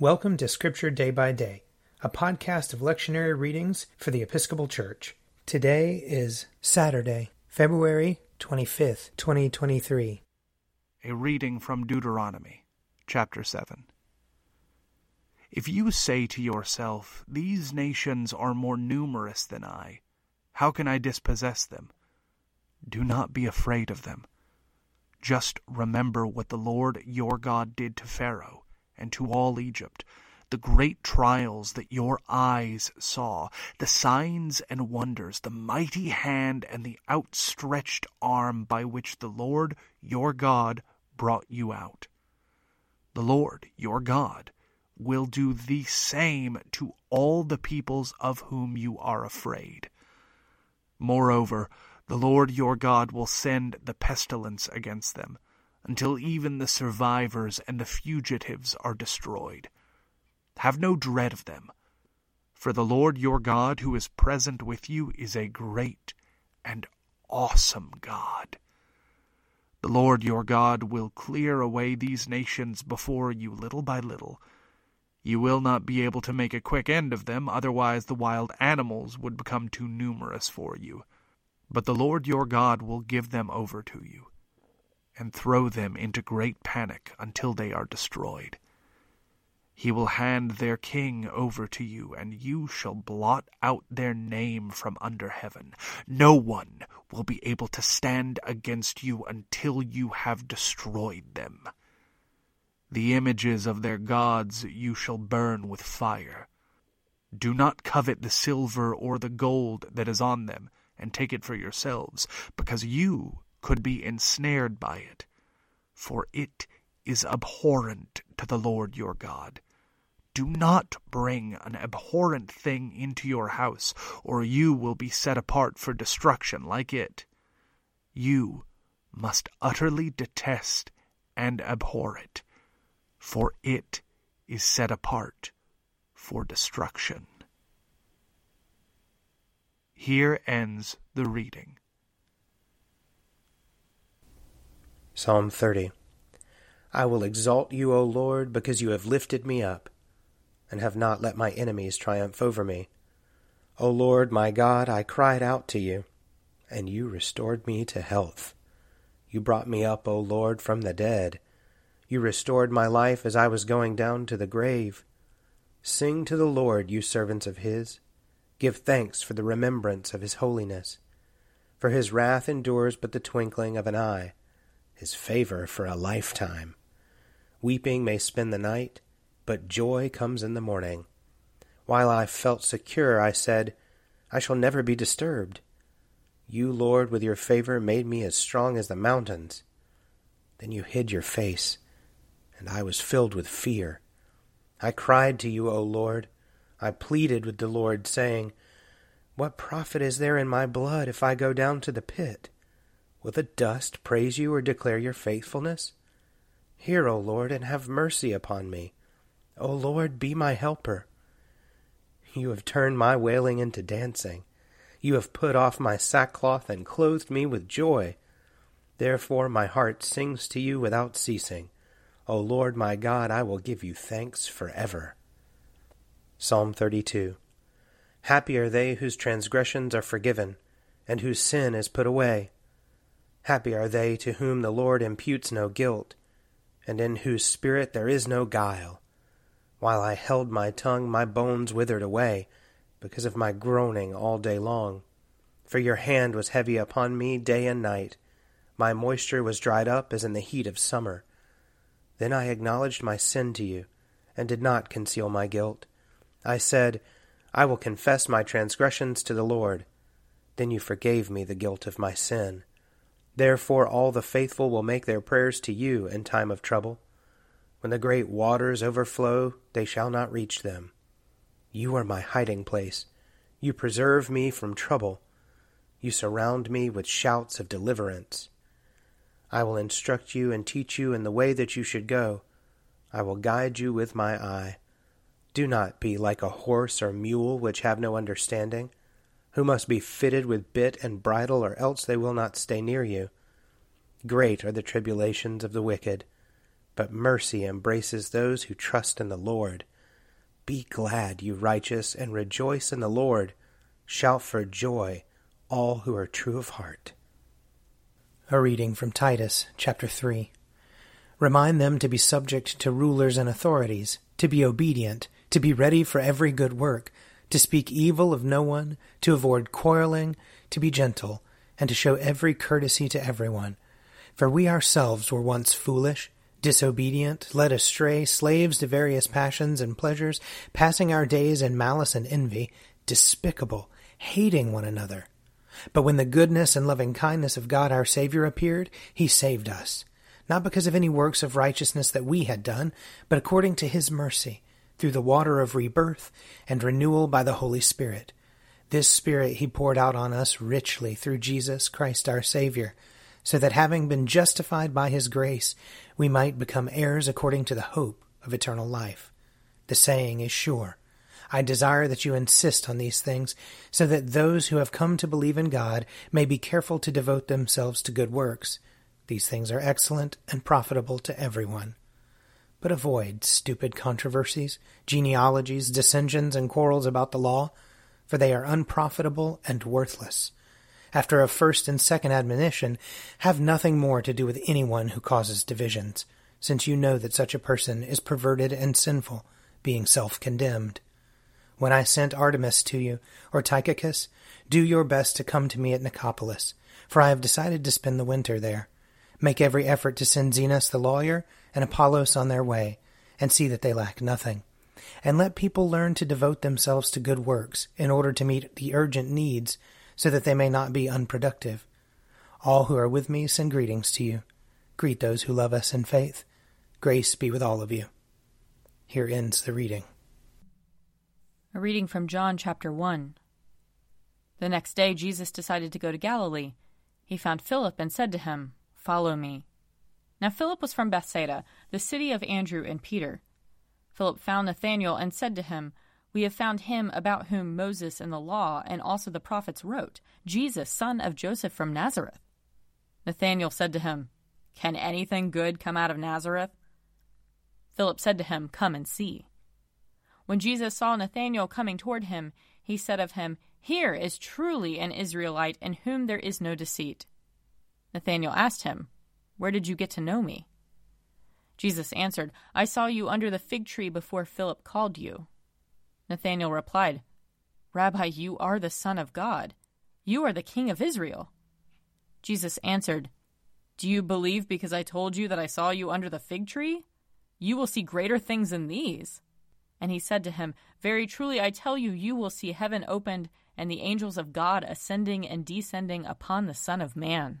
Welcome to Scripture Day by Day, a podcast of lectionary readings for the Episcopal Church. Today is Saturday, February 25th, 2023. A reading from Deuteronomy, chapter 7. If you say to yourself, These nations are more numerous than I, how can I dispossess them? Do not be afraid of them. Just remember what the Lord your God did to Pharaoh and to all Egypt, the great trials that your eyes saw, the signs and wonders, the mighty hand and the outstretched arm by which the Lord your God brought you out. The Lord your God will do the same to all the peoples of whom you are afraid. Moreover, the Lord your God will send the pestilence against them until even the survivors and the fugitives are destroyed. Have no dread of them, for the Lord your God who is present with you is a great and awesome God. The Lord your God will clear away these nations before you little by little. You will not be able to make a quick end of them, otherwise the wild animals would become too numerous for you. But the Lord your God will give them over to you and throw them into great panic until they are destroyed. He will hand their king over to you, and you shall blot out their name from under heaven. No one will be able to stand against you until you have destroyed them. The images of their gods you shall burn with fire. Do not covet the silver or the gold that is on them, and take it for yourselves, because you could be ensnared by it, for it is abhorrent to the Lord your God. Do not bring an abhorrent thing into your house, or you will be set apart for destruction like it. You must utterly detest and abhor it, for it is set apart for destruction. Here ends the reading. Psalm 30 I will exalt you, O Lord, because you have lifted me up, and have not let my enemies triumph over me. O Lord, my God, I cried out to you, and you restored me to health. You brought me up, O Lord, from the dead. You restored my life as I was going down to the grave. Sing to the Lord, you servants of his. Give thanks for the remembrance of his holiness. For his wrath endures but the twinkling of an eye his favor for a lifetime. Weeping may spend the night, but joy comes in the morning. While I felt secure, I said, I shall never be disturbed. You, Lord, with your favor made me as strong as the mountains. Then you hid your face, and I was filled with fear. I cried to you, O Lord. I pleaded with the Lord, saying, What profit is there in my blood if I go down to the pit? Will the dust praise you or declare your faithfulness? Hear, O Lord, and have mercy upon me. O Lord, be my helper. You have turned my wailing into dancing. You have put off my sackcloth and clothed me with joy. Therefore my heart sings to you without ceasing. O Lord my God, I will give you thanks forever. Psalm 32 Happy are they whose transgressions are forgiven, and whose sin is put away. Happy are they to whom the Lord imputes no guilt, and in whose spirit there is no guile. While I held my tongue, my bones withered away, because of my groaning all day long. For your hand was heavy upon me day and night. My moisture was dried up as in the heat of summer. Then I acknowledged my sin to you, and did not conceal my guilt. I said, I will confess my transgressions to the Lord. Then you forgave me the guilt of my sin. Therefore, all the faithful will make their prayers to you in time of trouble. When the great waters overflow, they shall not reach them. You are my hiding place. You preserve me from trouble. You surround me with shouts of deliverance. I will instruct you and teach you in the way that you should go. I will guide you with my eye. Do not be like a horse or mule which have no understanding who must be fitted with bit and bridle, or else they will not stay near you. Great are the tribulations of the wicked, but mercy embraces those who trust in the Lord. Be glad, you righteous, and rejoice in the Lord. Shout for joy, all who are true of heart. A reading from Titus, chapter 3. Remind them to be subject to rulers and authorities, to be obedient, to be ready for every good work, to speak evil of no one, to avoid quarreling, to be gentle, and to show every courtesy to everyone. For we ourselves were once foolish, disobedient, led astray, slaves to various passions and pleasures, passing our days in malice and envy, despicable, hating one another. But when the goodness and loving kindness of God our Savior appeared, he saved us, not because of any works of righteousness that we had done, but according to his mercy, through the water of rebirth and renewal by the Holy Spirit. This Spirit he poured out on us richly through Jesus Christ our Savior so that having been justified by his grace, we might become heirs according to the hope of eternal life. The saying is sure. I desire that you insist on these things, so that those who have come to believe in God may be careful to devote themselves to good works. These things are excellent and profitable to everyone. But avoid stupid controversies, genealogies, dissensions, and quarrels about the law, for they are unprofitable and worthless after a first and second admonition, have nothing more to do with anyone who causes divisions, since you know that such a person is perverted and sinful, being self condemned. When I sent Artemas to you, or Tychicus, do your best to come to me at Nicopolis, for I have decided to spend the winter there. Make every effort to send Zenas the lawyer and Apollos on their way, and see that they lack nothing. And let people learn to devote themselves to good works in order to meet the urgent needs so that they may not be unproductive. All who are with me send greetings to you. Greet those who love us in faith. Grace be with all of you. Here ends the reading. A reading from John chapter 1. The next day Jesus decided to go to Galilee. He found Philip and said to him, Follow me. Now Philip was from Bethsaida, the city of Andrew and Peter. Philip found Nathanael and said to him, we have found him about whom Moses and the law and also the prophets wrote, Jesus, son of Joseph from Nazareth. Nathanael said to him, Can anything good come out of Nazareth? Philip said to him, Come and see. When Jesus saw Nathanael coming toward him, he said of him, Here is truly an Israelite in whom there is no deceit. Nathanael asked him, Where did you get to know me? Jesus answered, I saw you under the fig tree before Philip called you. Nathanael replied, Rabbi, you are the Son of God. You are the King of Israel. Jesus answered, Do you believe because I told you that I saw you under the fig tree? You will see greater things than these. And he said to him, Very truly I tell you, you will see heaven opened and the angels of God ascending and descending upon the Son of Man.